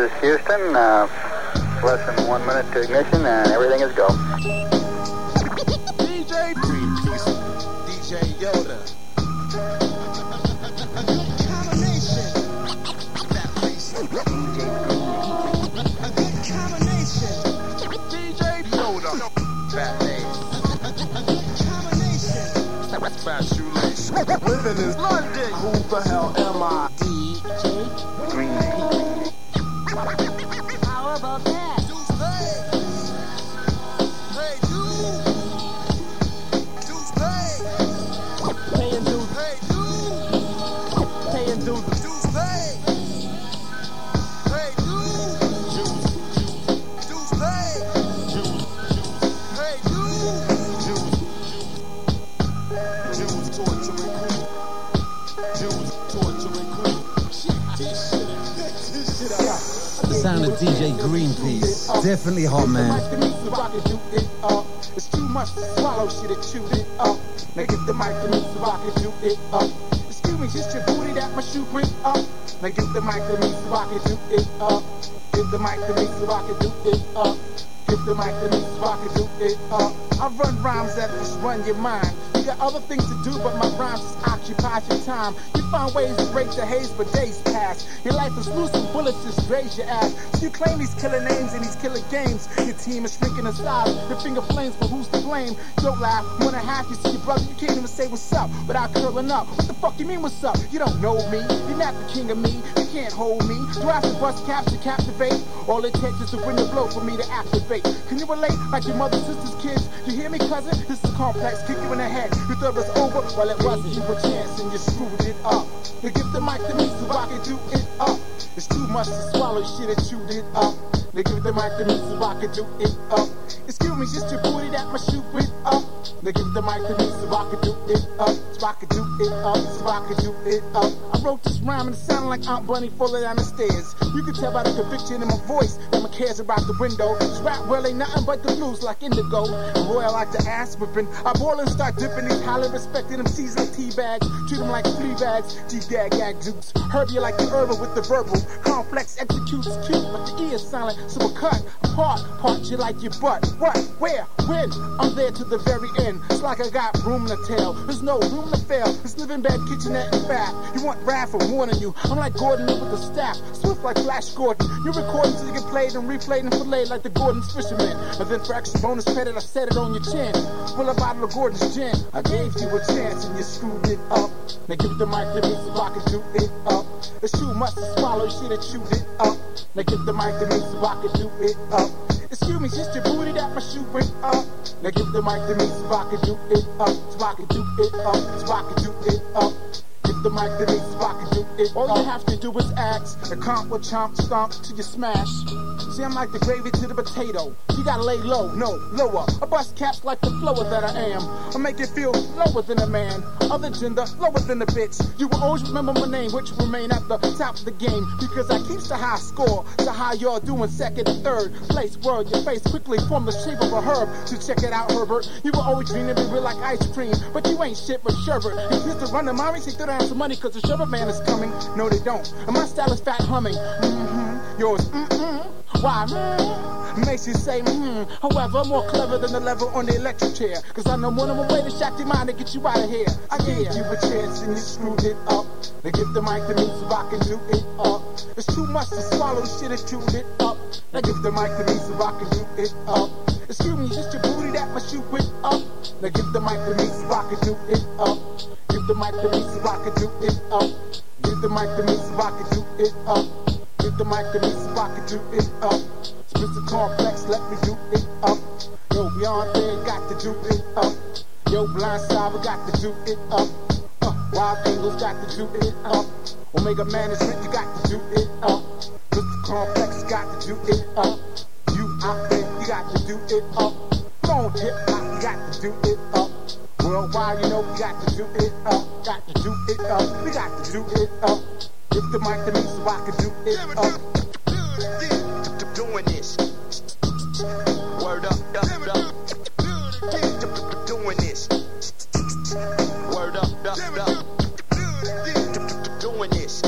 is Houston. Uh, less than one minute to ignition, and everything is go. DJ Greenpeace, DJ Yoda. A good combination. That place. DJ Yoda a good combination. DJ Yoda. Fatlace. Combination. Fat Shoelace. Living in London. Who the hell am Definitely hot, man. It's too much to swallow, shit, it chewed it up. Now give the mic to me so I can do it up. Excuse me, just your booty that my shoe bring up. Now give the mic to me so I can do it up. Give the mic to me so I can do it up. Give the mic to me so I can do it up. I run rhymes that just run your mind. Got other things to do, but my rhymes just occupy your time. You find ways to break the haze, but days pass. Your life is loose and bullets just graze your ass. So you claim these killer names and these killer games. Your team is shrinking in size. Your finger flames, but who's to blame? Don't laugh. One and a half, you see your brother, you can't even say what's up without curling up. What the fuck you mean what's up? You don't know me. You're not the king of me. You can't hold me. Do bust caps to captivate? All it takes is to bring the blow for me to activate. Can you relate? Like your mother, sisters, kids. You hear me, cousin? This is complex. Kick you in the head. You thought it was over? Well, it wasn't. You chance and you screwed it up. You give the mic to me so I can do it up. It's too much to swallow. Shit, and chewed it up. They give the mic to me so I can do it up. Excuse me, just your booty that my shoe it up. They give the mic to me so I can do it up. So I can do it up. So I can do it up. I wrote this rhyme and it sounded like Aunt Bunny falling down the stairs. You can tell by the conviction in my voice that my cares are out the window. This rap well ain't nothing but the blues like indigo. I like the ass whipping. I boil and start dipping these highly respected MCs like tea bags. Treat them like flea bags. G-gag, gag. Herb you like the herbal with the verbal. Complex executes cute, but the E is silent. So I cut apart, part you like your butt. What? Where? When? I'm there to the very end. It's like I got room to tell. There's no room to fail. It's living bed, kitchenette, and bath. You want wrath for warning you. I'm like Gordon with the staff. Swift like Flash Gordon. You're recording so you get played and replayed and filleted like the Gordon's fisherman. And then for extra bonus credit, I set it on your chin. Pull a bottle of Gordon's gin. I gave you a chance and you screwed it up. Now give the mic to me so I can do it up. It's too much to swallow, shit and chewed it up. Now give the mic to me so I can do it up. Excuse me, just your booty that my shoe bring up. Now give the mic to me so I can do it up. So I can do it up. So I can do it up. Give the mic to me so I can do it All you have to do is ask. The comp will chomp stomp till you smash. I'm like the gravy to the potato. You gotta lay low, no, lower. I bust caps like the flower that I am. I make it feel lower than a man. Other gender, lower than a bitch. You will always remember my name, which remain at the top of the game. Because I keeps the high score. So how y'all doing second and third place? Word, your face quickly form the shape of a herb. So check it out, Herbert. You will always dream of being real like ice cream. But you ain't shit but sherbet. You used to run the mommy, say throw down some money cause the sherbet man is coming. No, they don't. And my style is fat humming. Mm-hmm. Yours, mm-mm. Why? Mm. Makes you say, mm. However, more clever than the lever on the electric chair. Cause I know one of my way to shock your mind and get you out of here. I gave you a chance and you screwed it up. Now give the mic to me so I can do it up. It's too much to swallow, shit and chewed it up. Now give the mic to me so I can do it up. Excuse me, just your booty that my shoe it up. Now give the mic to me so I can do it up. Give the mic to me so I can do it up. Give the mic to me so I can do it up. The mic to me so can do it up. Split the complex, let me do it up. Yo, beyond there, got to do it up. Yo, blind side, we got to do it up. Uh, wild angles, got to do it up. Omega management, you got to do it up. Split the complex, got to do it up. You out there, you got to do it up. On, hip hop, you got to do it up. Worldwide, you know, we got to do it up. Got to do it up. We got to do it up. Give the mic to me so I can do it up. Doing this. Word up, up, up. Doing this. Word up, up, up. Doing this.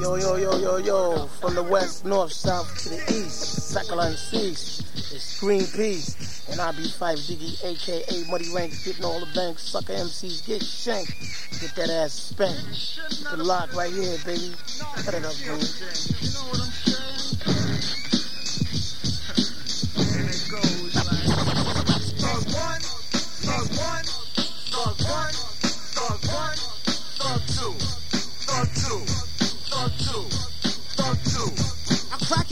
Yo, yo, yo, yo, yo, from the west, north, south to the east, Sakala and Cease, it's Greenpeace, and I be 5 Diggy, aka Muddy Ranks, getting all the banks, sucker MCs get shanked, get that ass spanked. The lock right here, baby. Cut it up, Green.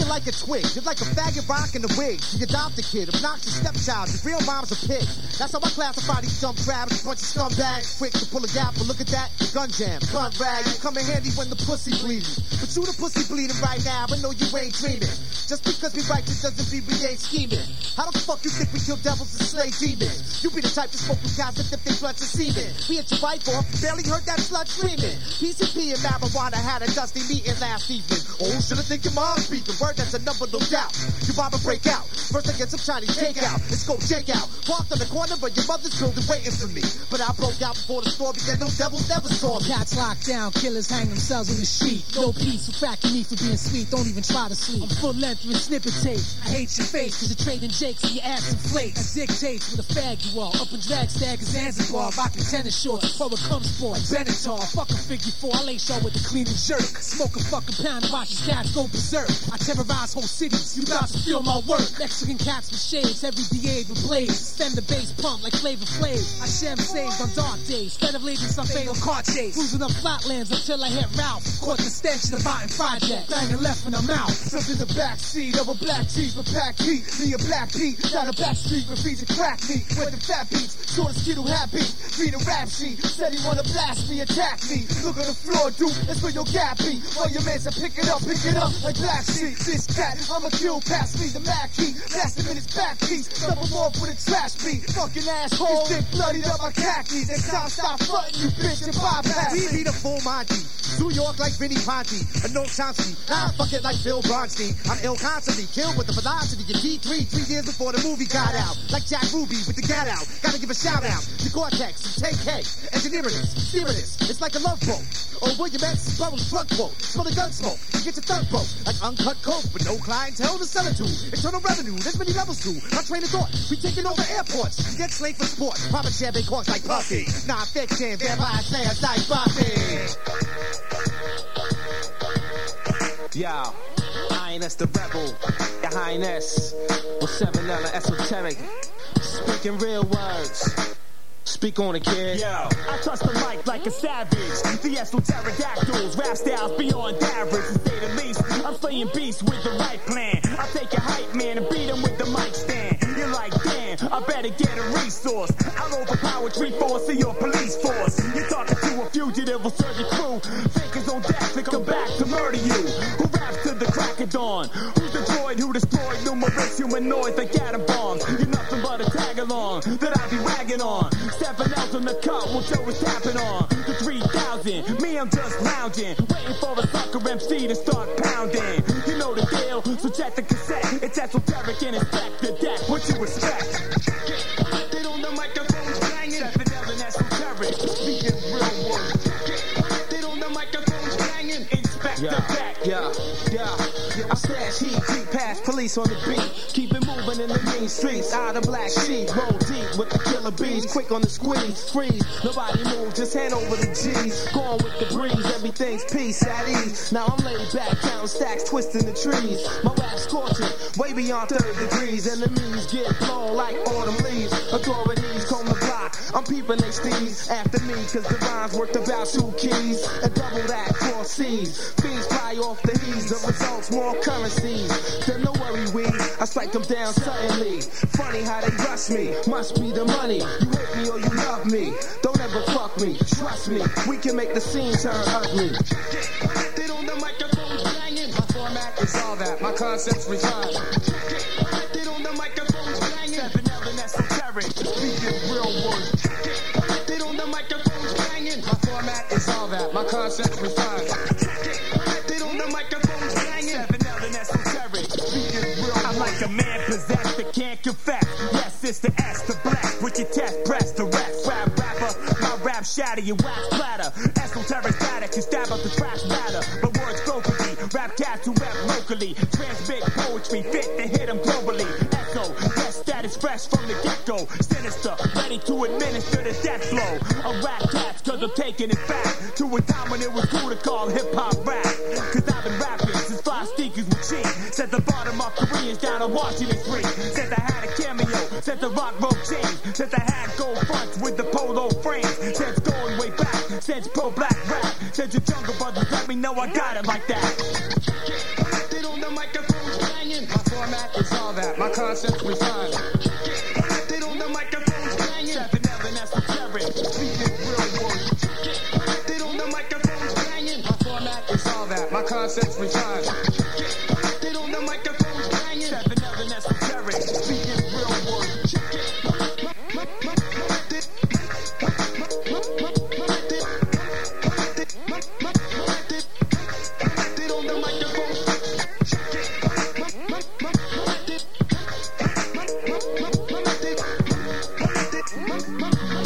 I crack you like a twig, just like a faggot rocking the wig. You adopt a kid, obnoxious stepchild, your real mom's a pig. That's how I classify these dumb crabs, bunch of scumbags, quick to pull a gap, but look at that, gun jam, gun rag, you come in handy when the pussy bleeding. But you the pussy bleeding right now, I know you ain't dreaming. Just because we righteous doesn't mean we ain't scheming. How the fuck you think we kill devils and slay demons? You be the type to smoke with guys that if they blunts and semen. We at your wife off, barely heard that slut screaming. PCP and marijuana had a dusty meeting last evening. Oh, should I think your mom's speaking? Word, that's a number, no doubt. You bob and break out. First I get some Chinese takeout. Let's go check out. Parked on the corner, but your mother's building waiting for me. But I broke out before the store began. No devils never saw me. Cats locked down, killers hang themselves in the sheet. No peace for cracking me for being sweet, don't even try to sleep. I'm full length with snippet tape. I hate your face, cause you're trading jakes and your ass and flakes. That dictates what a fag you are. Up in drag stag Zanzibar, rocking tennis shorts, pro a cum sport. Benatar, fuck a figure four, I lay show with a clean and jerk. Smoke a fucking pound and watch these go berserk. I terrorize whole cities, you got to feel my work. Mexican cats with shades, every DA with blades. Stem the bass pump like Flavor Flav. I sham saved on dark days, instead of leading some fatal car chase. Cruising up flatlands until I hit Ralph. Caught the stench of the mountain project. Banging left in the mouth. Flipped in the backseat of a black Jeep with pack heat. Me a black Pete down the back street with feet to crack me. With the fat beats, sort of skittle happy. Read a rap sheet, said he wanna blast me, attack me. Look on the floor, dude, that's where your gap be. All your mans are pick it up, pick it up like black sheep. This cat, I'ma kill past me, the Mac key. Blast him in his back piece, double him off with a trash beat. Fucking asshole, dick bloodied up my khakis. Next time stop frontin', you bitch, and bypass We me. be the full Monty. New York like Vinnie Ponte. A no Chomsky. I fuck it like Bill Bronstein. I'm ill constantly. Killed with the velocity. Your D3 three years before the movie got out. Like Jack Ruby with the gat out. Gotta give a shout out to Cortex and Take K. Engineering this, steering this. It's like a love boat. Or William S. Burroughs drug boat, Smell the gun smoke. You get your thug boat, Like uncut coke with no clientele to sell it to. Internal revenue. There's many levels to. My train of thought. We taking over airports. Get slayed for sports, sport. Popping champagne corks like Puffy. Nah, fiction. Vampire slayers like Buffy. Yo, Highness the Rebel, Your Highness, with 7 L esoteric, speaking real words. Speak on it, kid. Yo, I trust the mic like a savage. The pterodactyls, rap styles beyond average, to say the least. I'm slaying beasts with the right plan. I take a hype man and beat him with the mic stand. You're like, damn, I better get a resource. I'll overpower three fourths of your police force. You're talking to a fugitive serve your crew. Fakers on death to come back to murder you. Who the crack of dawn? Who's the droid who destroyed numerous humanoids like atom bombs? You're nothing but a tag along that I be wagging on. Stepping out on the cut, we'll show what's tapping on. The 3000, me I'm just lounging, waiting for a sucker MC to start pounding. You know the deal, so check the cassette. It's esoteric and inspect the deck. What you expect? They don't know microphones banging. L and speaking real words. They don't know microphones banging. Inspect the Yeah, deck. yeah, yeah. I stash heat, deep past police on the beat. Keep it moving in the mean streets. Out of black sheep, roll deep with the killer bees. Quick on the squeeze, freeze. Nobody move, just hand over the G's. Going with the breeze, everything's peace at ease. Now I'm laid back, counting stacks, twisting the trees. My rap scorching, way beyond 30 degrees. Enemies get blown like autumn leaves. Authorities block. I'm peeping they after me, cause the rhymes worth about two keys. And double that cross seas. Fiends fly off the heaves, the results more currencies. Then no worry, we, I strike them down suddenly. Funny how they rush me, must be the money. You hate me or you love me. Don't ever fuck me, trust me. We can make the scene turn ugly. They don't know microphones banging. My format is all that. My concepts refined. They don't know microphones banging. Seven L and esoteric, speaking real words. All that. My concepts refined. They don't know banging. Seven L and esoteric, I'm like a man possessed that can't confess. Yes, it's the S, the black. With your test press, the rest. Rap rapper, my rap shatter your wax platter. Esoteric static, you stab up the trash matter. But words go for me. Rap cats who rap locally. Transmit poetry fit to hit them globally. Echo, yes, status fresh from the get-go. Sinister, ready to administer the death blow. A rap I'm taking it back to a time when it was cool to call hip-hop rap. Cause I've been rapping since fly sneakers were cheap. Set the bottom of Koreans down on Washington Street. Since I had a cameo, since the rock rope changed. Since I had gold fronts with the polo frames. Since going way back, since pro black rap. Since the jungle brothers let me know I got it like that. My format is all that. My concept refined. Concepts refined. They.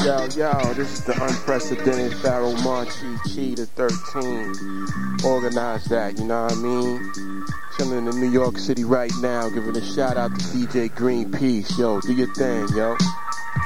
Yo, yo, this is the unprecedented Pharoahe Monchi Chi the 13. Organize that, you know what I mean? Chilling in New York City right now, giving a shout out to DJ Greenpeace. Yo, do your thing, yo.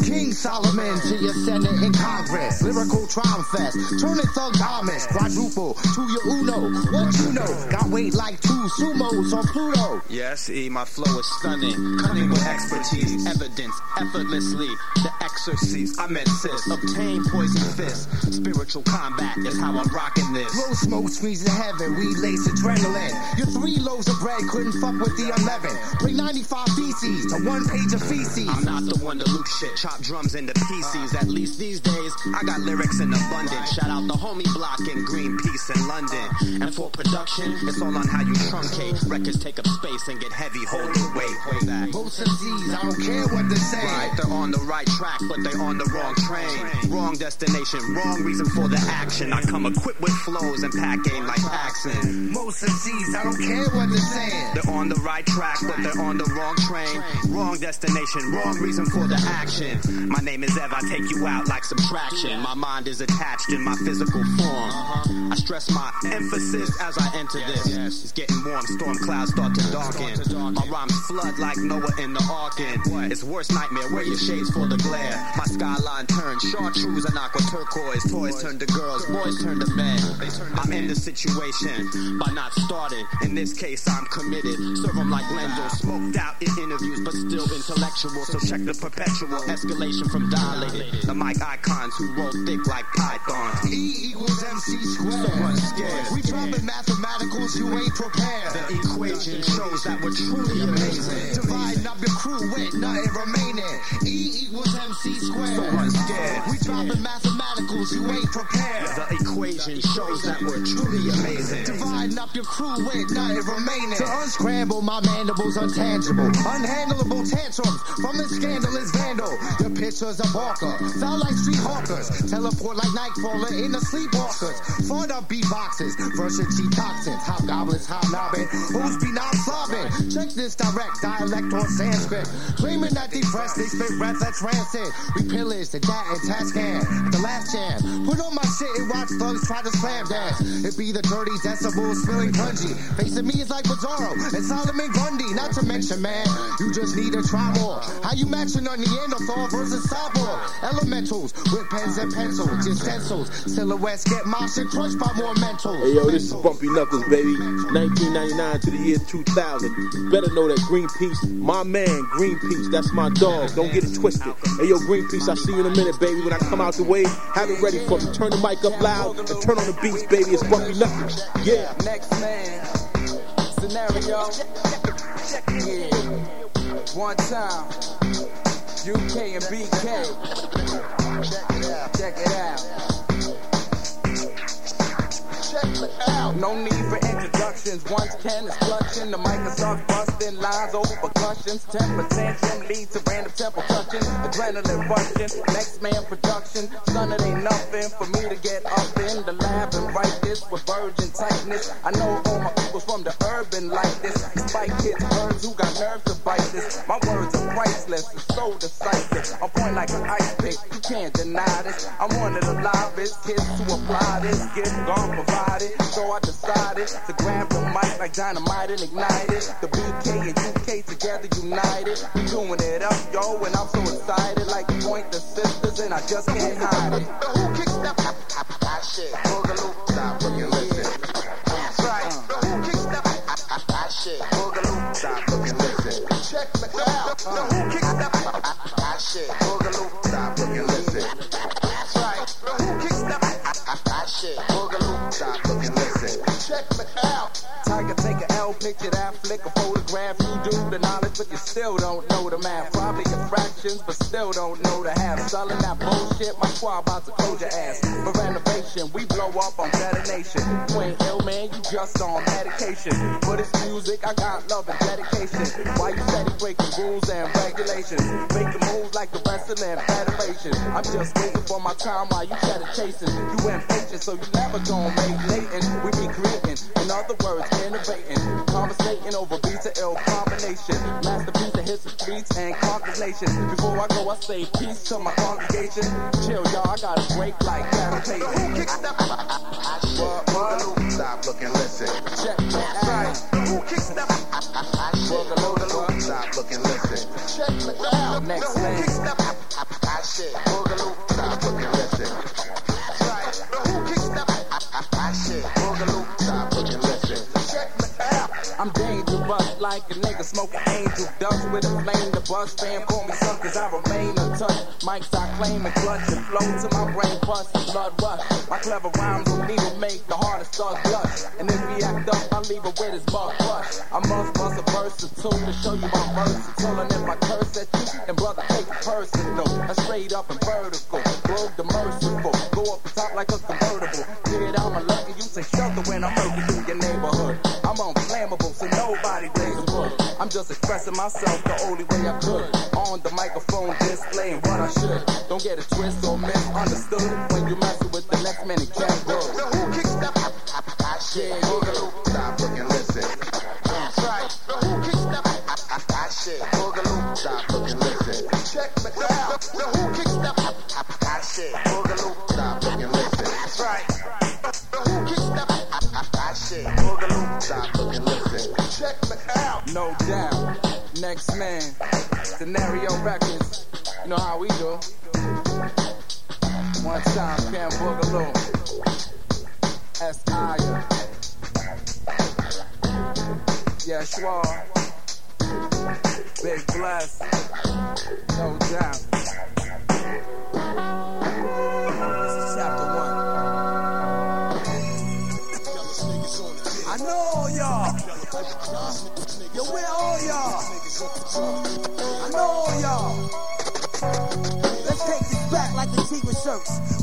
King Solomon to your Senate and Congress. Lyrical triumph fest. Turning thug Amish. Quadruple to your Uno. What you know? Got weight like two sumos on Pluto. Yes, E, my flow is stunning. Cunning with expertise, evidence, effortlessly. The exorcist, I meant sis. Obtain poison fist. Spiritual combat is how I'm rocking this. Blow smoke screens in heaven. We lace adrenaline. Your three loaves of bread couldn't fuck with the 11. Bring 95 feces to one page of feces. I'm not the one to loot shit. Chop drums in the PCs. At least these days, I got lyrics in abundance. Shout out the homie block in Greenpeace in London. And for production, it's all on how you truncate. Records take up space and get heavy. Hold the weight. Hold that. Most MCs, I don't care what they say. Right, they're on the right track, but they're on the wrong train. Wrong destination, wrong reason for the action. I come equipped with flows and pack game like Paxson. Most MCs, I don't care what they're saying. They're on the right track, but they're on the wrong train. Wrong destination, wrong reason for the action. My name is Ev, I take you out like subtraction. My mind is attached in my physical form. I stress my emphasis as I enter this. It's getting warm, storm clouds start to darken. My rhymes flood like Noah in the Arkin. It's worst nightmare, wear your shades for the glare. My skyline turns chartreuse and aqua turquoise. Toys turn to girls, boys turn to men. I'm in the situation by not starting. In this case, I'm committed. Serve 'em like Lendl, smoked out in interviews, but still intellectual. So check the perpetual escalation from dilated. The mic icons who roll thick like pythons. E equals MC squared. So unscared. We dropping mathematicals, you ain't prepared. The equation shows that we're truly amazing. Dividing up your crew with nothing remaining. E equals MC squared. So unscared. We dropping mathematicals, you ain't prepared. The equation shows that we're truly amazing. Dividing up your crew with nothing remaining. To unscramble my mandibles untangible. Unhandleable tantrums from the scandalous vandal. Your pictures of Barker. Sound like street hawkers. Teleport like Nightcrawler in the sleepwalkers. Fun up beatboxes. Versus G toxins. Hobgoblins hobnobbing. Who's be not slobbing? Check this direct dialect on Sanskrit. Claiming that they fresh, they spit breath that's rancid. We pillage the dat and task Tascan. The last jam. Put on my shit and watch thugs try to slam dance. It be the dirty decibels spilling punji. Facing me is like Bizarro and Solomon Grundy. Not to mention, man, you just need to try more. How you matching on Neanderthal versus cyborg? Elementals with pens and pencils, just stencils. Silhouettes get moshed and crushed by more mentals. Hey yo, this is Bumpy Knuckles, baby. 1999 to the year 2000. Better know that Greenpeace, my man, Greenpeace, that's my dog. Don't get it twisted. Hey yo, Greenpeace, I'll see you in a minute, baby. When I come out the way, have it ready for me. Turn the mic up loud and turn on the beats, baby. It's Bumpy Knuckles. Yeah. Next man. Scenario. Yeah. One time. UK and BK. Check it out. Check it out. No need for introductions. Once can is clutching. The Microsoft busting lines over percussions. Temper tantrum lead to random temple touching. Adrenaline rushing. Next man production. Son, it ain't nothing for me to get up in the lab and write this with virgin tightness. I know all my people's from the urban like this. Spike kids, birds who got nerve to bite this. My words are priceless, it's so decisive. I'm point like an ice pick, you can't deny this. I'm one of the livest kids to apply this. Gift gone provide it. So I decided to grab the mic like dynamite and ignite it. The BK and UK together united. We doing it up, yo, and I'm so excited. Like point the sisters, and I just can't hide it. The who kicks that hot shit? Boogaloo, stop looking, listen. That's right. The who kicks that hot shit? Boogaloo, stop looking, listen. Check me out. Who kicks that hot shit? Boogaloo, stop looking, listen. That's right. The who kicks that hot shit? Boogaloo, picture that, flick a photograph. You do the knowledge, but you still don't know the math. Probably in fractions, but still don't know the half. Selling that bullshit, my squad about to close your ass. For we blow up on detonation. You ain't ill, man, you just on medication. But it's music, I got love and dedication. Why you steady breaking rules and regulations? Making moves like the wrestling federation. I'm just waiting for my time while you cheddar chasing. You impatient, so you never gon' make latent. We be creating, in other words, innovating. Conversating over beats of ill combination. Masterpiece that hits the streets and conquers nations. Before I go, I say peace to my congregation. Chill, y'all, I got a break like. Who kicks that? Stop looking, listen. Check me out. Who kicks that? Stop looking, listen. Check me out. Next man. Who kicks that? Stop looking, listen. Who kicks that? Stop looking, listen. Check out. I'm dangerous bust like a nigga smoking angel dust with a flame. The bus fam call me son cause I remain untouched. Mics I claim and clutch and flow to my brain bust blood rush. My clever rhymes will need to make the hardest stars blush. And if we act up, I leave it with his mug crush. I must bust a verse or two to show you my versatile. And if I curse at you, and brother take personal. I straight up and vertical, broke the merciful. Go up the top like a convertible. Kid, I'm a lucky you say shelter when I'm working through your neighborhood. I'm unflammable, so nobody blaze a wood. I'm just expressing myself the only way I could. On the microphone, displaying what I should. Don't get it twisted or misunderstood when you messing with the next man in Cat Who kicks that shit? Boogaloo, stop looking, listen. That's right. Who kicks that shit? Boogaloo, stop looking, listen. Check me out. Who kicks that shit? Boogaloo, No doubt. Next man. Scenario Records. You know how we do. One time, Cam Boogaloo. S. Aya. Yeah, Schwab. Big Bless. No doubt. The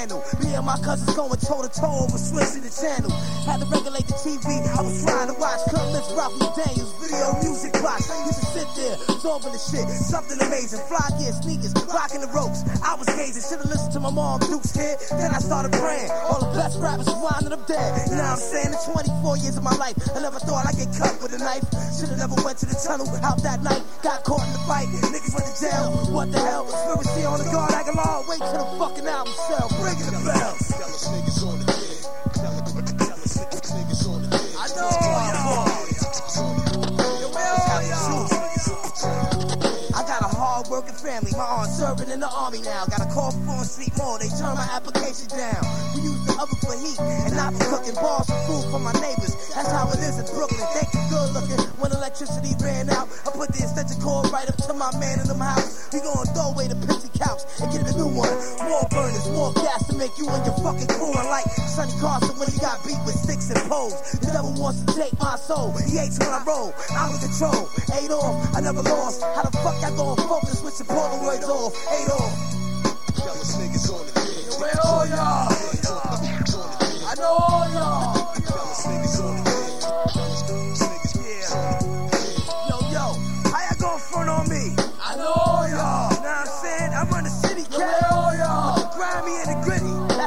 flannel. Me and my cousins going toe to toe over switching the channel. Had to regulate the TV. I was trying to watch Cutlass Rock Daniels video music box. Used to sit there absorbing the shit. Something amazing. Fly gear, sneakers, rocking the ropes. I was gazing. Should've listened to my mom Duke's kid. Then I started praying. All the best rappers was winding up dead. What I'm saying? In 24 years of my life, I never thought I'd get cut with a knife. Should've never went to the tunnel out that night. Got caught in the fight. Niggas went to jail. What the hell? Conspiracy on the guard. Aguilar. Wait till the fucking album sell. The. I? I got a hard-working family. My aunt serving in the army now. Got a call for on street more. They turn my application down. We use the oven for heat and not for cooking bars for food for my neighbors. That's how it is in Brooklyn. They get good looking when electricity ran out. I put the extension cord right up to my man in the house. We gonna throw away the pissy couch and get a new one. More burners, more gas to make you and your fucking crew unlike Sonny Carson when he got beat with sticks and poles. The devil wants to take my soul. He hates when I roll. I'm in control. Eight off, I never lost. How the fuck I gonna focus with your Polaroids off? Eight off. Where all y'all? I know all y'all.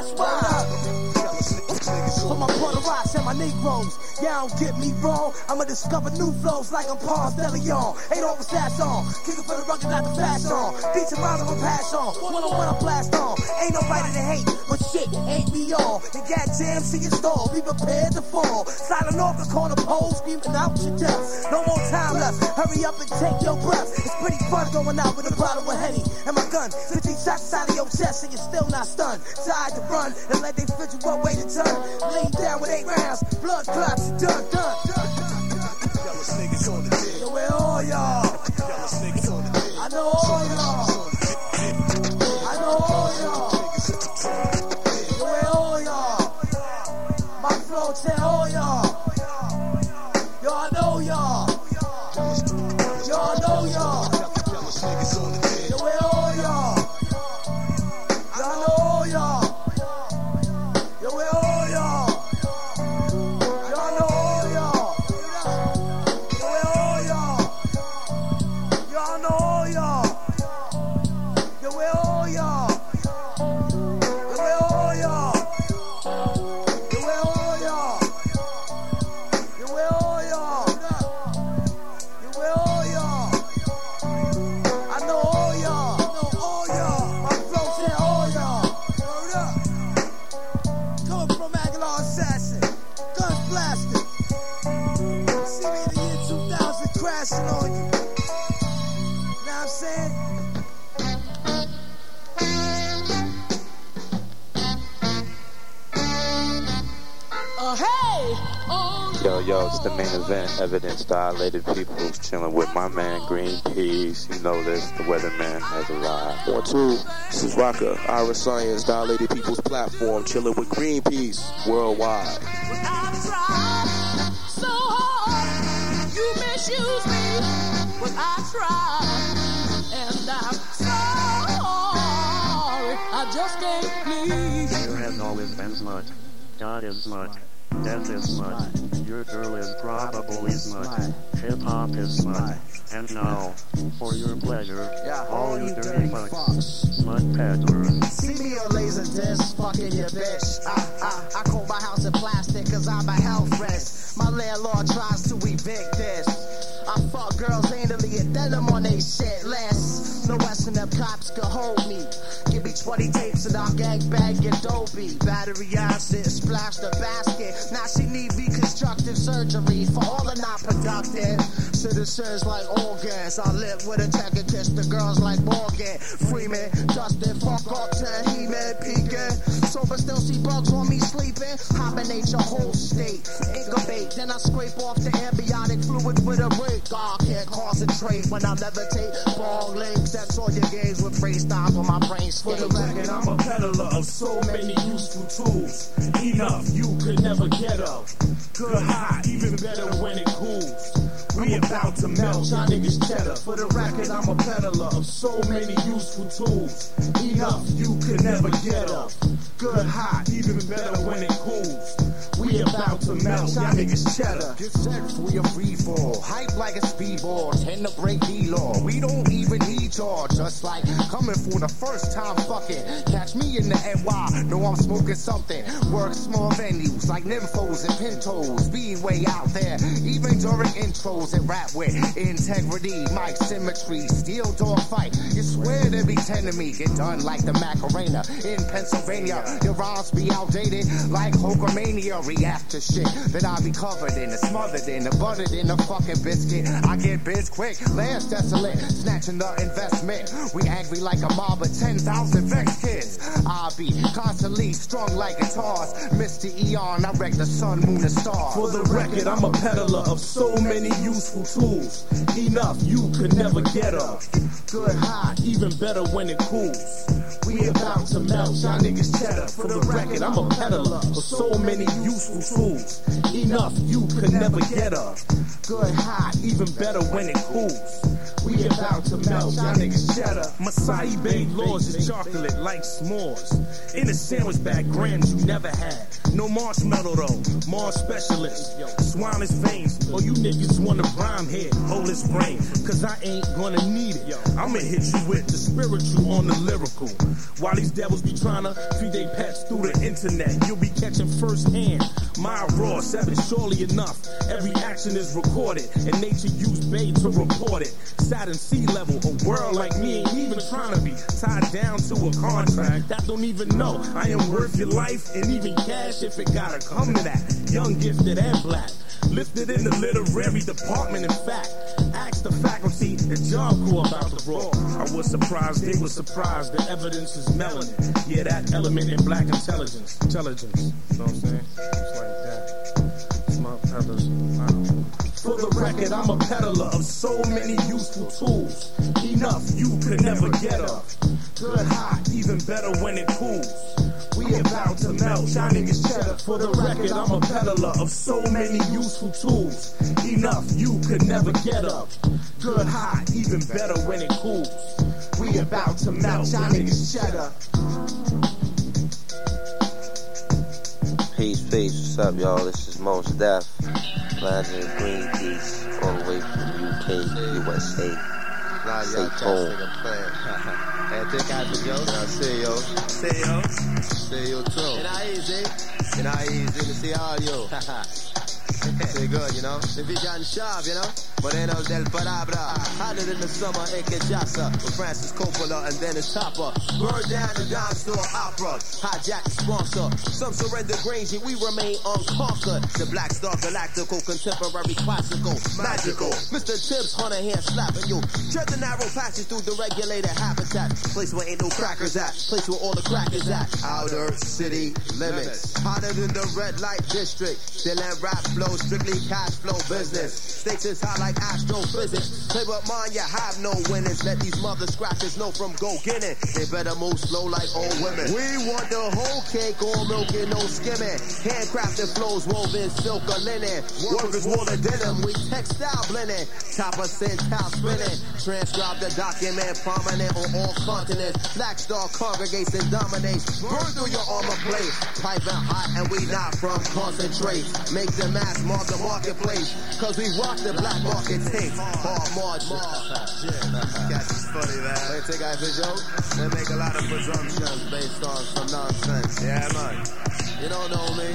That's why. My Negroes. Yeah, don't get me wrong. I'ma discover new flows like I'm Ponce de Leon. Ain't over stats on. Kicking for the rugged, not the fast on. Beats and rhymes I'ma pass on. One on one I blast on. Ain't nobody to hate, but shit ain't me all. And jams to your stall. Be prepared to fall. Silent off the corner pole, screaming out your death. No more time left. Hurry up and take your breath. It's pretty fun going out with a bottle of Henny and my gun. 15 shots out of your chest and you're still not stunned. Tried to run and let they fit you up, way to turn. Lean down with eight rounds. Blood clots, done, done, done. Yo, where all y'all? I know all y'all. Evidence dilated peoples chilling with my man Greenpeace. You know this, the weatherman has arrived. One, two. This is Rocker, Iris Science, Dilated People's Platform, chilling with Greenpeace worldwide. I tried so hard. You misuse me, but I tried. And I'm sorry. I just can't please. There has always been smut. God is smut. Death is smut. Your girl is probably smut. Hip hop is smut. And now, for your pleasure, all you dirty fucks, smut peddler. See me on laser disc, fucking your bitch. I, I, I call my house in plastic cause I'm a health risk. My landlord tries to evict this. I fuck girls anally and then I'm on they shit list. No S&M cops can hold me. Give me 20 tapes in our gangbang gang bang your dopey. Battery acid, splash the basket. Now she need reconstructive surgery for all the not productive citizens like organs. I live with a tech and kiss the girls like Morgan. Freeman, Justin, fuck up to He-Man, peeking. Sober still see bugs on me sleeping. Hibernate your whole state. Incubate, then I scrape off the amniotic fluid with a rake. God can't concentrate when I levitate. Ball links, that's all your games with freestyles on my brain For the record, I'm a peddler of so many useful tools. Enough you could never get of. Good hot, even better when it cools. We about to melt y'all niggas cheddar. For the record, I'm a peddler of so many useful tools. Enough you could never get of. Good hot, even better when it cools. We about to melt y'all niggas cheddar. Get set for your free fall. Hype like a speedball. Tend to break the law. We don't even need y'all. Just like coming for the first time fucking. Catch me in the NY. Know I'm smoking something. Work small venues like nymphos and pintos. Be way out there. Even during intros and rap with integrity. Mic symmetry. Steel dog fight. You swear to be tending me. Get done like the Macarena in Pennsylvania. Your rhymes be outdated like Hulkamania. React to shit that I be covered in, smothered in, buttered in a fucking biscuit. I get biz quick, last desolate, snatching the investment. We angry like a mob of 10,000 vex kids. I be constantly strung like guitars. Mr. Eon, I wreck the sun, moon, and stars. For the record, I'm a peddler of so many useful tools. Enough you could never get of. Good hot, even better when it cools. We about to melt y'all niggas cheddar. For the record, I'm a peddler of so many useful tools. Enough you could never get of. Good hot, even better when it cools. We about to melt y'all niggas cheddar. Masai Bay laws is chocolate like s'mores. In a sandwich bag, grams you never had. No marshmallow though, Mars specialist. Swine is veins, or you niggas wanna rhyme here, hold his brain. Cause I ain't gonna need it. I'ma hit you with the spiritual on the lyrical. While these devils be trying to feed their pets through the internet, you'll be catching firsthand My raw, seven, surely enough. Every action is recorded, and nature used bait to report it. Saturn sea level, a world like me ain't even trying to be tied down to a contract that don't even know I am worth your life and even cash if it gotta come to that. Young, gifted, and black. Lifted in the literary department, in fact. Asked the faculty and job corps about the raw. I was surprised, they were surprised. The evidence is melanin. Yeah, that element in black intelligence. Intelligence. You know what I'm saying? Record, I'm a peddler of so many useful tools. Enough you could never get up. Good hot, even better when it cools. We about to melt, shining is cheddar. For the record, I'm a peddler of so many useful tools. Enough you could never get up. Good hot, even better when it cools. We about to melt, shining is cheddar. Peace, peace. What's up, y'all? This is Mos Def, Legend Greenpeace, all the way from UK, USA. Nah, Stay y'all cats tuned. think I'm playing. hey, think I for Joe? I see yo. Say yo. Say yo too. And I easy. And I easy to see all Say good, you know. The vision sharp, you know. Moreno del Palabra. Hotter than the summer in Kinshasa. With Francis Coppola and Dennis Hopper. Burn down the dime store opera. Hijack the sponsor. Some surrender Granger. We remain unconquered. The Black Star Galactical. Contemporary classical. Magical. Mr. Tibbs on a hand slapping you. Tread the narrow passage through the regulated habitat. Place where ain't no crackers at. Place where all the crackers at. Outer city limits. Hotter than the red light district. Still and rap flow. Strictly cash flow business. Stakes is high like astrophysics. Play with mine, you have no winnings. Let these mother scrappers know from go get it. They better move slow like old women. We want the whole cake, all milk and no skimming. Handcrafted flows woven silk or linen. Workers wore the denim, we textile blending. Top of centile spinning. Transcribe the document prominent on all continents. Black Star congregates and dominates. Burn through your armor plate. Piping hot and we not from concentrate. Make the mass mark the marketplace. Cause we rock the black market tape. Hard margin. Catch is funny, man. They take out the joke. They make a lot of presumptions based on some nonsense. Yeah, man. You don't know me.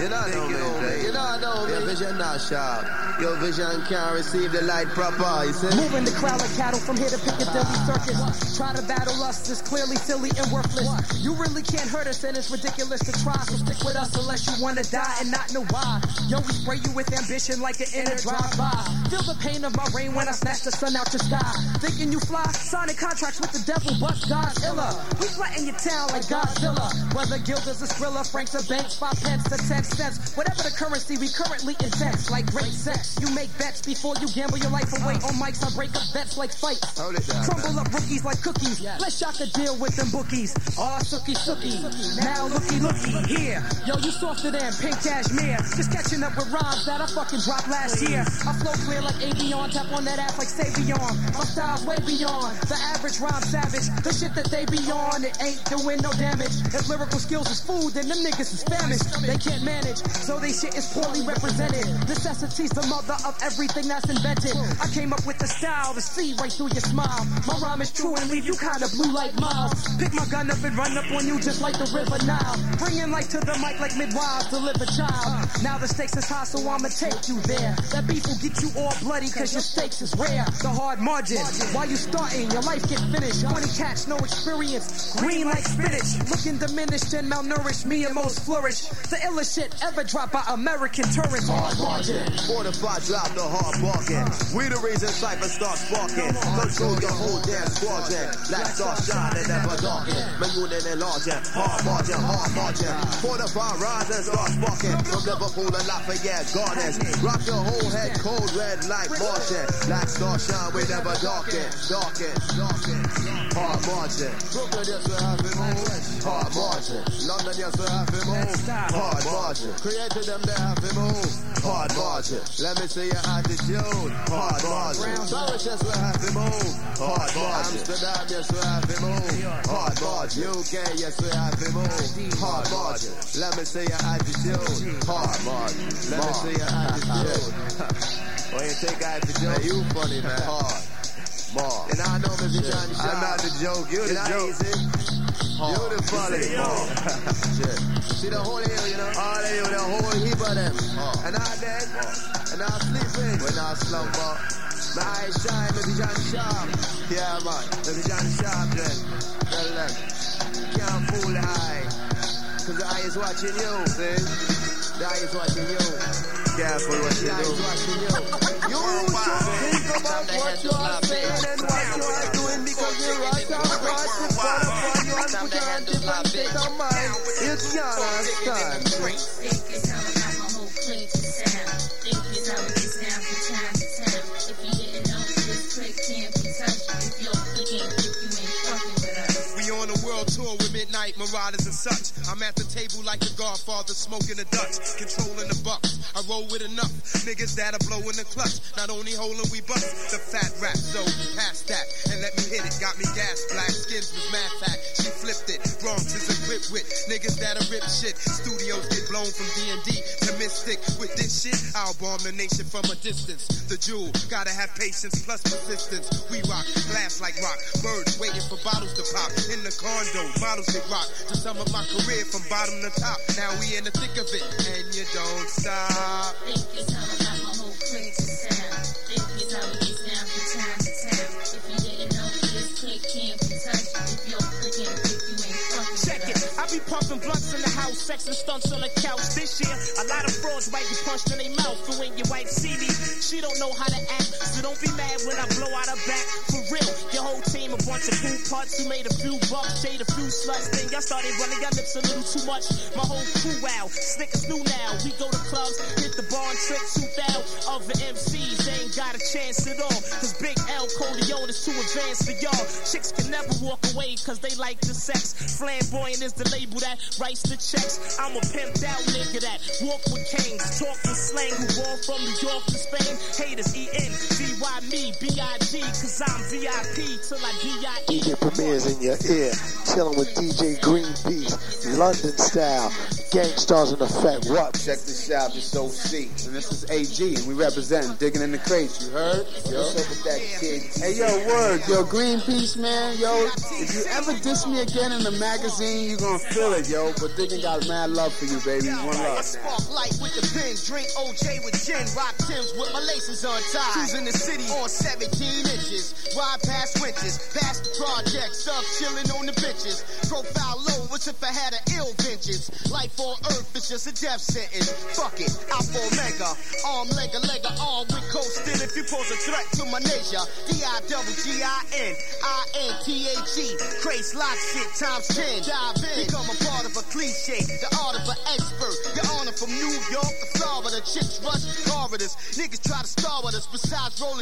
You don't know me. You don't know me. Your vision not sharp. Your vision can't receive the light proper. You see? Moving the crowd like cattle from here to Piccadilly Circus. Try to battle us is clearly silly and worthless. You really can't hurt us and it's ridiculous to try. So stick with us unless you wanna die and not know why. Yo, we spray you with ambition like an inner drive-by. Feel the pain of my rain when I snatch the sun out your sky. Thinking you fly, signing contracts with the devil, but Godzilla. We flatten your town like Godzilla. Whether Gilda's a thriller, Frank's a banks, five pence to ten cents. Whatever the currency, we currently invest like great sex. You make bets before you gamble your life away. On mics, I break up bets like fights. Hold it down, Crumble up rookies like cookies. Let's shock a deal with them bookies. Ah, sookie sookie. Now looky looky here. Yo, you softer than pink cashmere. Just up with rhymes that I fucking dropped last year. I flow clear like Avion, tap on that ass like Savion. My style's way beyond the average rhyme savage. The shit that they be on, it ain't doing no damage. If lyrical skills is food, then them niggas is famished. They can't manage, so they shit is poorly represented. Necessity's the mother of everything that's invented. I came up with the style to see right through your smile. My rhyme is true and leave you kinda blue like miles. Pick my gun up and run up on you just like the river Nile. Bringing light to the mic like midwives deliver child. Now the stakes is high, so I'ma take you there. That beef will get you all bloody cause your stakes is rare. The hard margin. While you starting, your life get finished. 20 catch, no experience. Green like spinach. Looking diminished and malnourished, me and most flourish. The illest shit ever dropped by American tourists. Hard margin. Fortified, drop the hard barking. We the reason Cypher starts sparking. Control your whole damn squadron. Black star shine and never darken. My unit enlarging. Hard margin, hard margin. Fortified rise and start sparking. From Liverpool to Lafayette Gardens. Rock your whole head cold red like Martian. Black star shine, we never darken. Darken, darken. Hard margin. Brooklyn, yes, we have it move. Hard margin. London, yes, we have it move. Hard margin. Created them, they have it move. Hard margin. Let me see your attitude. Hard margin. Paris, yes, we have it move. Hard margin. Amsterdam, yes, we have it move. Hard margin. UK, yes, we have it move. Hard margin. Let me see your attitude. Hard margin. Let me see your attitude. What you think I have to joke? you funny, man. Hard. Mark. And I know Mr. Johnny I'm not the joke. You're the joke. Easy. Beautifully. Shit. See the whole hill, you know? All of you, the whole heap of them. And I dead, and I sleeping. When I slumber, my eyes shine, the vision sharp. Yeah, man, the vision sharp then. Tell them, can't fool the eye. Cause the eye is watching you, see? The eye is watching you. Careful what you do. The eye is watching you. You should think about what you are saying and what you are doing because you're right on God to fall upon you and put your hand in and take a mind. You can't understand. We on a world tour with midnight marauders and such. I'm at the table like the Godfather, smoking a Dutch, controlling the bucks. I roll with enough niggas that'll blow in the clutch. Not only holding we bust the fat rap, so pass that and let me hit it. Got me gas, black skins was mad fat. She flipped it. Bronx is equipped with niggas that'll rip shit. Studios get blown from D&D to Mystic. With this shit, I'll bomb the nation from a distance. The jewel, gotta have patience plus persistence. We rock, glass like rock. Birds waiting for bottles to pop. In the condo, models get rock. To sum up my career from bottom to top. Now we in the thick of it, and you don't stop. Be pumping blunts in the house, sex and stunts on the couch. This year, a lot of frauds might be punched in their mouth. And when your wife see me, she don't know how to act. So don't be mad when I blow out her back. For real, your whole team a bunch of cool parts who made a few bucks, shade a few sluts. Then y'all started running your lips a little too much. My whole crew out. slick as new now. We go to clubs, hit the bar and trick two thou. Other MCs they ain't got a chance at all. Cause Big L Corleone is too advanced for y'all. Chicks can never walk away cause they like the sex. Flamboyant is the label that writes the checks. I'm a pimped out nigga that walk with kings, talk with slang, who born from New York to Spain. Haters E-N, D-Y me, B-I-G, cause I'm VIP till I D-I-E. DJ Premier's in your ear, chilling with DJ Greenpeace, London style, gangstars in effect. What? Check this out, this OC. And this is AG, and we represent Digging in the Crates, you heard? Yo. What's up with that kid? Hey, yo, word. Yo, Green Greenpeace, man. Yo, if you ever diss me again in the magazine, you gonna feel it, yo. But Digging got mad love for you, baby. One I love. spark light with the pen, drink OJ with gin, rock Tims with my laces untied. Cruising the city on 17 inches, ride past winters, past the projects, up chilling on the benches. Profile low, what's if I had an ill vengeance? Life on earth is just a death sentence. Fuck it, Alpha Omega, arm, leg, leg, arm with coasting. If you pose a threat to my nature, D-I-double-G-I-N, I-N-T-H-E, Craze lock shit times 10. Dive in, become a part of a cliche, the art of an expert. Your honor from New York to Florida, chicks rush corridors. Niggas try to star with us, besides rolling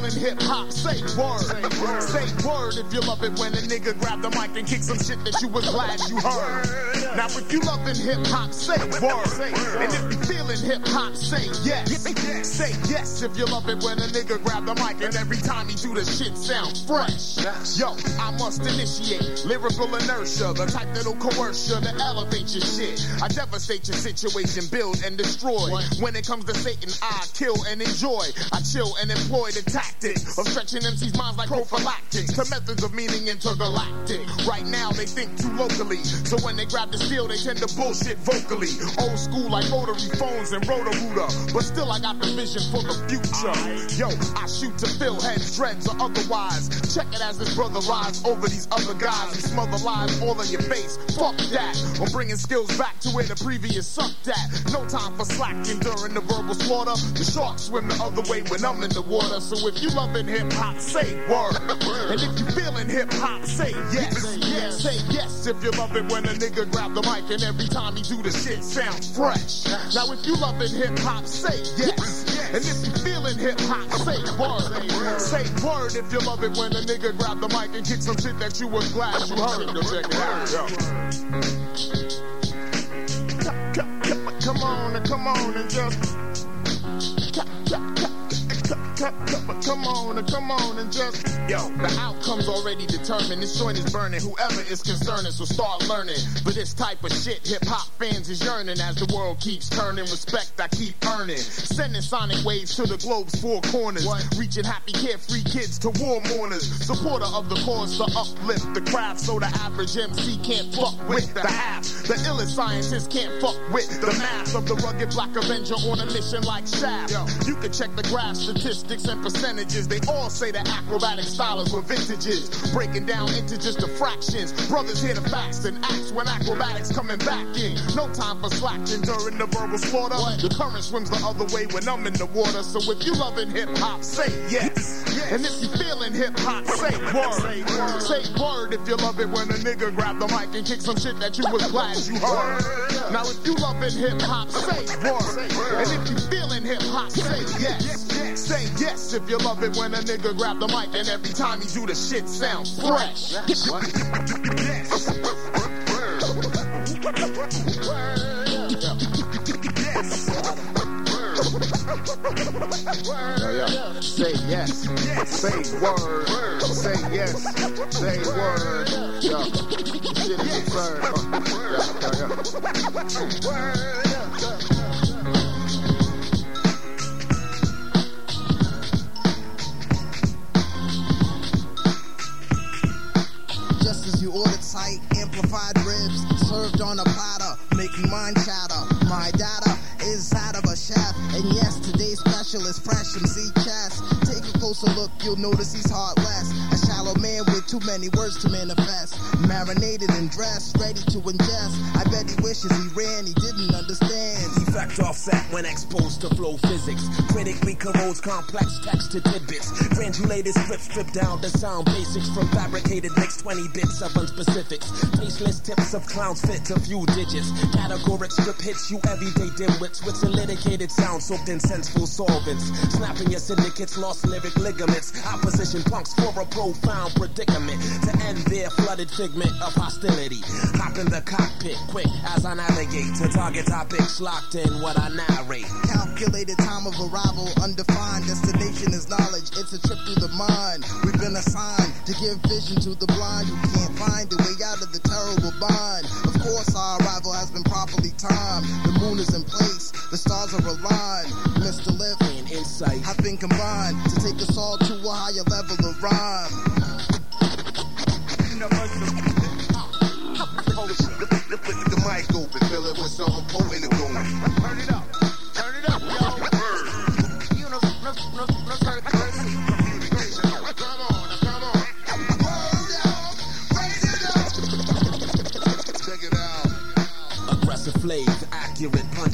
feeling hip hop, say word. Say word if you love it when a nigga grab the mic and kick some shit that you was glad you heard. Now if you loving hip hop, say word. And if you feeling hip hop, say yes. Say yes if you love it when a nigga grab the mic and every time he do the shit sound fresh. Yo, I must initiate lyrical inertia, the type that'll coerce you to elevate your shit. I devastate your situation, build and destroy. When it comes to Satan, I kill and enjoy. I chill and employ the tactic of stretching MC's minds like prophylactics to methods of meaning intergalactic. Right now they think too locally, so when they grab the steel, they tend to bullshit vocally. Old school like rotary phones and Roto-Rooter, but still I got the vision for the future. Yo, I shoot to fill heads, dreads or otherwise. Check it as this brother rides over these other guys who smother lies all in your face. Fuck that. I'm bringing skills back to where the previous sucked at. No time for slacking during the verbal slaughter. The sharks swim the other way when I'm in the water. So if you loving hip hop, say word. And if you feeling hip hop, say yes. yes. Say yes if you love it when a nigga grab the mic and every time he do the shit sounds fresh. Now if you loving hip hop, say yes. And if you feeling hip hop, say word. Say word if you love it when a nigga grab the mic and kick some shit that you was glad you heard. Yo, check it out. Yo. Come on. on, come on and just. Come on, come on, and just yo. The outcome's already determined. This joint is burning. Whoever is concerning, so start learning. For this type of shit, hip hop fans is yearning as the world keeps turning. Respect I keep earning. Sending sonic waves to the globe's four corners. Reaching happy, carefree kids to war mourners. Supporter of the cause to uplift the craft, so the average MC can't fuck with the half. The illest scientists can't fuck with the math of the rugged black avenger on a mission like Shaft. You can check the graph statistics and percentages. They all say that acrobatic styles were vintages. Breaking down into just the fractions. Brothers here to facts and acts when acrobatics coming back in. No time for slacking during the verbal slaughter. The current swims the other way when I'm in the water. So if you loving hip hop, say yes. And if you feeling hip hop, say word. Say word if you love it when a nigga grab the mic and kick some shit that you was glad you heard. Now if you loving hip hop, say word. And if you feeling hip hop, say yes. Say yes if you love it when a nigga grab the mic and every time he do the shit sound fresh. Yeah, yeah. Say yes. Say word. Say yes. Say word. Yeah. Shit is absurd. Uh, yeah, you ordered tight, amplified ribs served on a platter, making mind chatter. My data is out of a shaft, and yes, today's special is fresh MC chest. Take a closer look, you'll notice he's heartless. A shallow man with too many words to manifest. Marinated and dressed, ready to ingest. I bet he wishes he ran, he didn't understand. He Effect offset when exposed to flow physics. Critically corrodes complex text to tidbits. Granulated strips strip down the sound basics from fabricated mixed 20 bits of unspecifics. Tasteless tips of clowns fit to few digits. Categoric strip hits you everyday dimwits with solidicated sound soaked in senseful solvents. Snapping your syndicates, lost lyric ligaments. Opposition punks for a profound predicament to end their flooded figment of hostility. Hop in the cockpit quick as I navigate to target topics locked in what I narrate. Calculated time of arrival, undefined. Destination is knowledge. It's a trip through the mind. We've been assigned to give vision to the blind who can't find a way out of the terrible bind. Of course, our arrival has been properly timed. The moon is in place. The stars are aligned. Mr. Lif and insight have been combined to take us all to a higher level of rhyme. Put the mic open, fill it with something potent and going. Turn it up.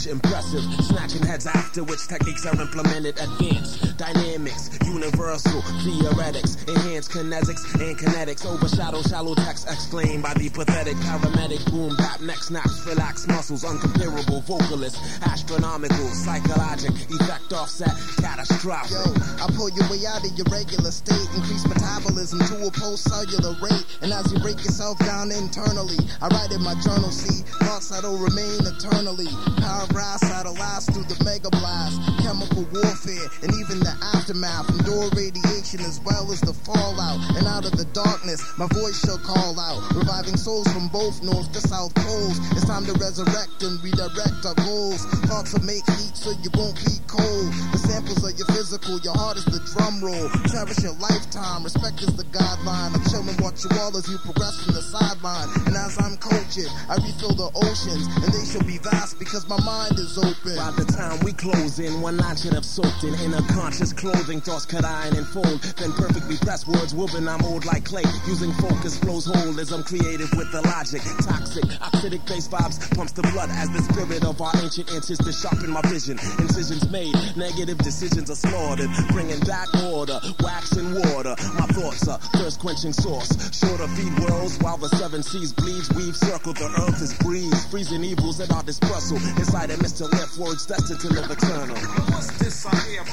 Impressive. Snatching heads after which techniques are implemented. Advanced, dynamics, universal, theoretics, enhanced kinetics and kinetics. Overshadow shallow text exclaimed by the pathetic paramedic. Boom, bap, neck snaps, relax muscles, uncomparable vocalist. Astronomical, psychologic, effect offset, catastrophic. Yo, I pull your way out of your regular state, increase metabolism to a post-cellular rate, and as you break yourself down internally, I write in my journal, see, thoughts that'll remain eternally, paragraphs that'll last through the mega blast, chemical warfare, and even the aftermath, endure radiation as well as the fallout, and out of the darkness, my voice shall call out, reviving souls from both north to south poles, it's time to resurrect and redirect our goals, thoughts will make heat so you won't be cold, the samples of your physical, your heart is the drum roll. Cherish your lifetime, respect is the guideline. I'm chilling, watch you all as you progress from the sideline. And as I'm coaching, I refill the oceans, and they shall be vast because my mind is open. By the time we close in, one line should have soaked in inner conscious clothing. Thoughts cut iron and fold, then perfectly pressed words woven. I mold like clay, using focus flows whole as I'm creative with the logic. Toxic, oxidic base vibes pumps the blood as the spirit of our ancient ancestors sharpen my vision. Incisions made, negative decisions are slaughtered, bringing back order, wax and water. My thoughts are thirst quenching source. Sure to feed worlds while the seven seas bleeds. We've circled the earth as breeze, freezing evils at our dispersal. Inside a Mr. Lif words destined to live eternal. What's this I hear?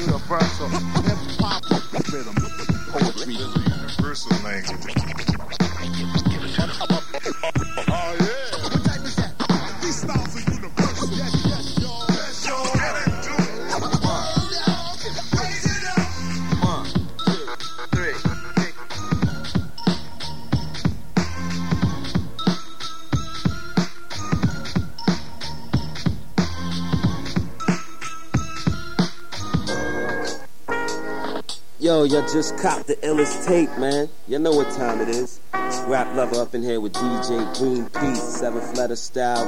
Universal hip hop rhythm poetry. Universal language. Yo, y'all just copped the illest tape, man. You know what time it is. Rap lover up in here with DJ Greenpeace, seventh letter style,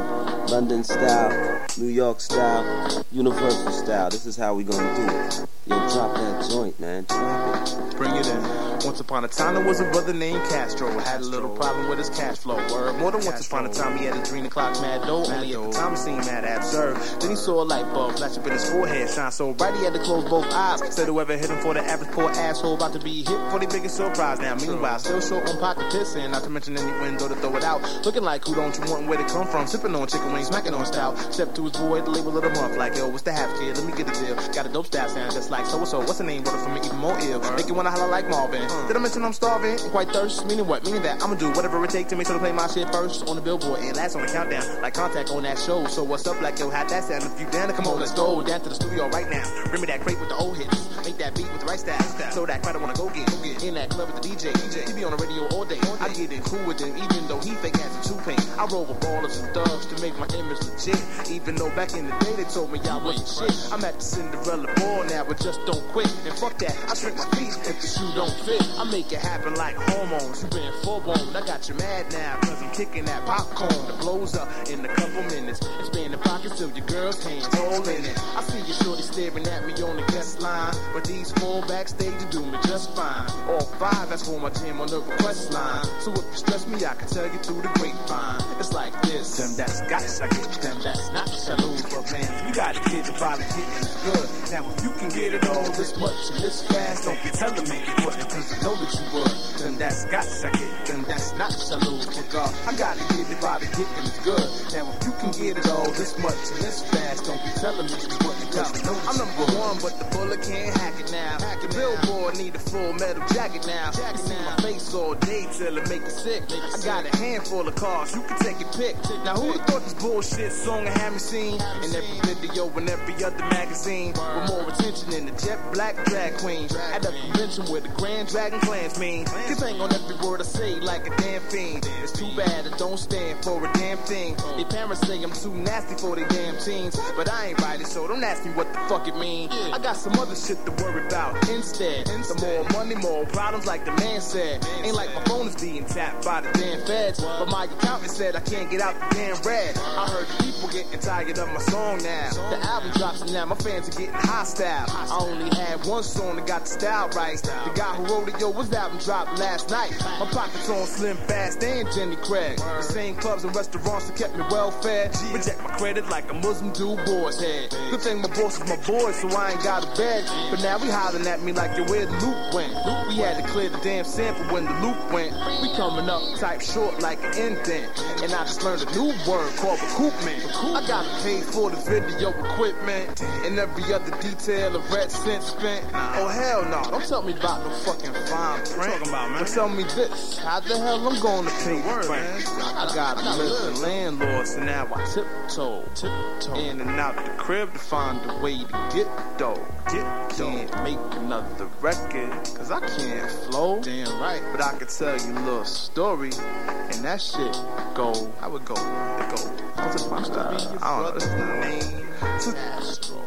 London style, New York style, Universal style. This is how we gonna do it. Yo, drop that joint, man. Drop it. Bring it in. Once upon a time, there was a brother named Castro. Had a little problem with his cash flow. Word. More than once upon a time, he had a dream to clock mad dough. Only at the time it seemed mad absurd. Then he saw a light bulb flash up in his forehead, shine so bright he had to close both eyes. Said whoever hit him for the average poor asshole about to be hit for the biggest surprise. Now, meanwhile, still short on pocket pissing, not to mention any window to throw it out. Looking like who don't you want and where to come from? Sipping on chicken wings, smacking on stout. Step to his boy, the label of the month. Like, yo, what's the half kid? Let me get a deal. Got a dope style sound just like so and so. What's the name? Brother for me, even more ill. Make you wanna holler like Marvin. Did I mention I'm starving and quite thirst? Meaning what? Meaning that I'ma do whatever it takes to make sure to play my shit first on the billboard and last on the countdown. Like contact on that show. So what's up, like yo, how that sound? If you down come on, let's go down to the studio right now. Bring me that crate with the old hits. Make that beat with the right style. So that crowd I wanna go get. In that club with the DJ. He be on the radio all day. I get it cool with him, even though he fake has a two pain. I roll with ballers and thugs to make my image legit. Even though back in the day they told me I wasn't shit. I'm at the Cinderella ball now, but just don't quit. And fuck that, I shrink my feet if the shoe don't fit. I make it happen like hormones. You been full blown. I got you mad now, cause I'm kicking that popcorn. The blows up in a couple minutes. Expand the pockets till your girl's hands all in it. I see you shorty staring at me on the guest line. But these four backstage do me just fine. All five, that's for my team on the request line. So if you stress me, I can tell you through the grapevine. It's like this. Them that's got it, I get them that's not saloon. for man, you gotta get the body getting good. Now if you can get it all this much and this fast, don't be telling me you wouldn't, cause I know that you would. Then that's got second, then that's not saloon. For God, I gotta get it by the body getting it's good. Now if you can get it all this much and this fast, don't be telling me you cause I know I'm number one, but the bullet can't hack it now. The billboard need a full metal jacket now. You see my face all day till it make you sick. I got a handful of cars, you can take your pick. Now who'da thought this bullshit song I me seen in every video and every other magazine with more attention than the jet black drag queen at a convention where the Grand Dragon clans mean. Cause ain't on every word I say like a damn fiend. It's too bad I don't stand for a damn thing. Your parents say I'm too nasty for the damn teens, but I ain't right so don't ask me what the fuck it mean. I got some other shit to worry about instead. Some more money, more problems, like the man said. Ain't like my phone is being tapped by the damn feds, but my accountant said I can't get out the damn red. I heard people getting tired of my song now. The album drops and now my fans are getting hostile. I only had one song that got the style right. The guy who wrote yo, his album dropped last night. My pockets on Slim Fast and Jenny Craig. The same clubs and restaurants that kept me well fed. Reject my credit like a Muslim dude boy's head. Good thing my boss is my boy, so I ain't got a bed. But now we hollering at me like, yo, where the loop went? We had to clear the damn sample when the loop went. We coming up type short like an indent. And I just learned a new word called recoupment. I got paid for the video equipment and every other detail of red cent spent. Oh hell no, don't tell me about no fucking fine print. Talking about, man. But tell me this, how the hell I'm gonna pay the rent? I got a list of landlords and now I tiptoe, tiptoe in and out the crib to find a way to get dough. Get Can't make another record, cause I can't flow. Damn right. But I could tell you a little story, and that shit go, I would go, it go. What's it supposed to be? I don't know, is the name. Castro.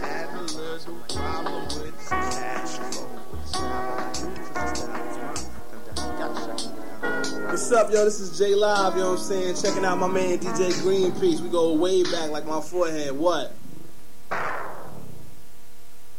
Had a little problem with Castro. What's up, yo? This is J Live, you know what I'm saying? Checking out my man DJ Greenpeace. We go way back like my forehead. What?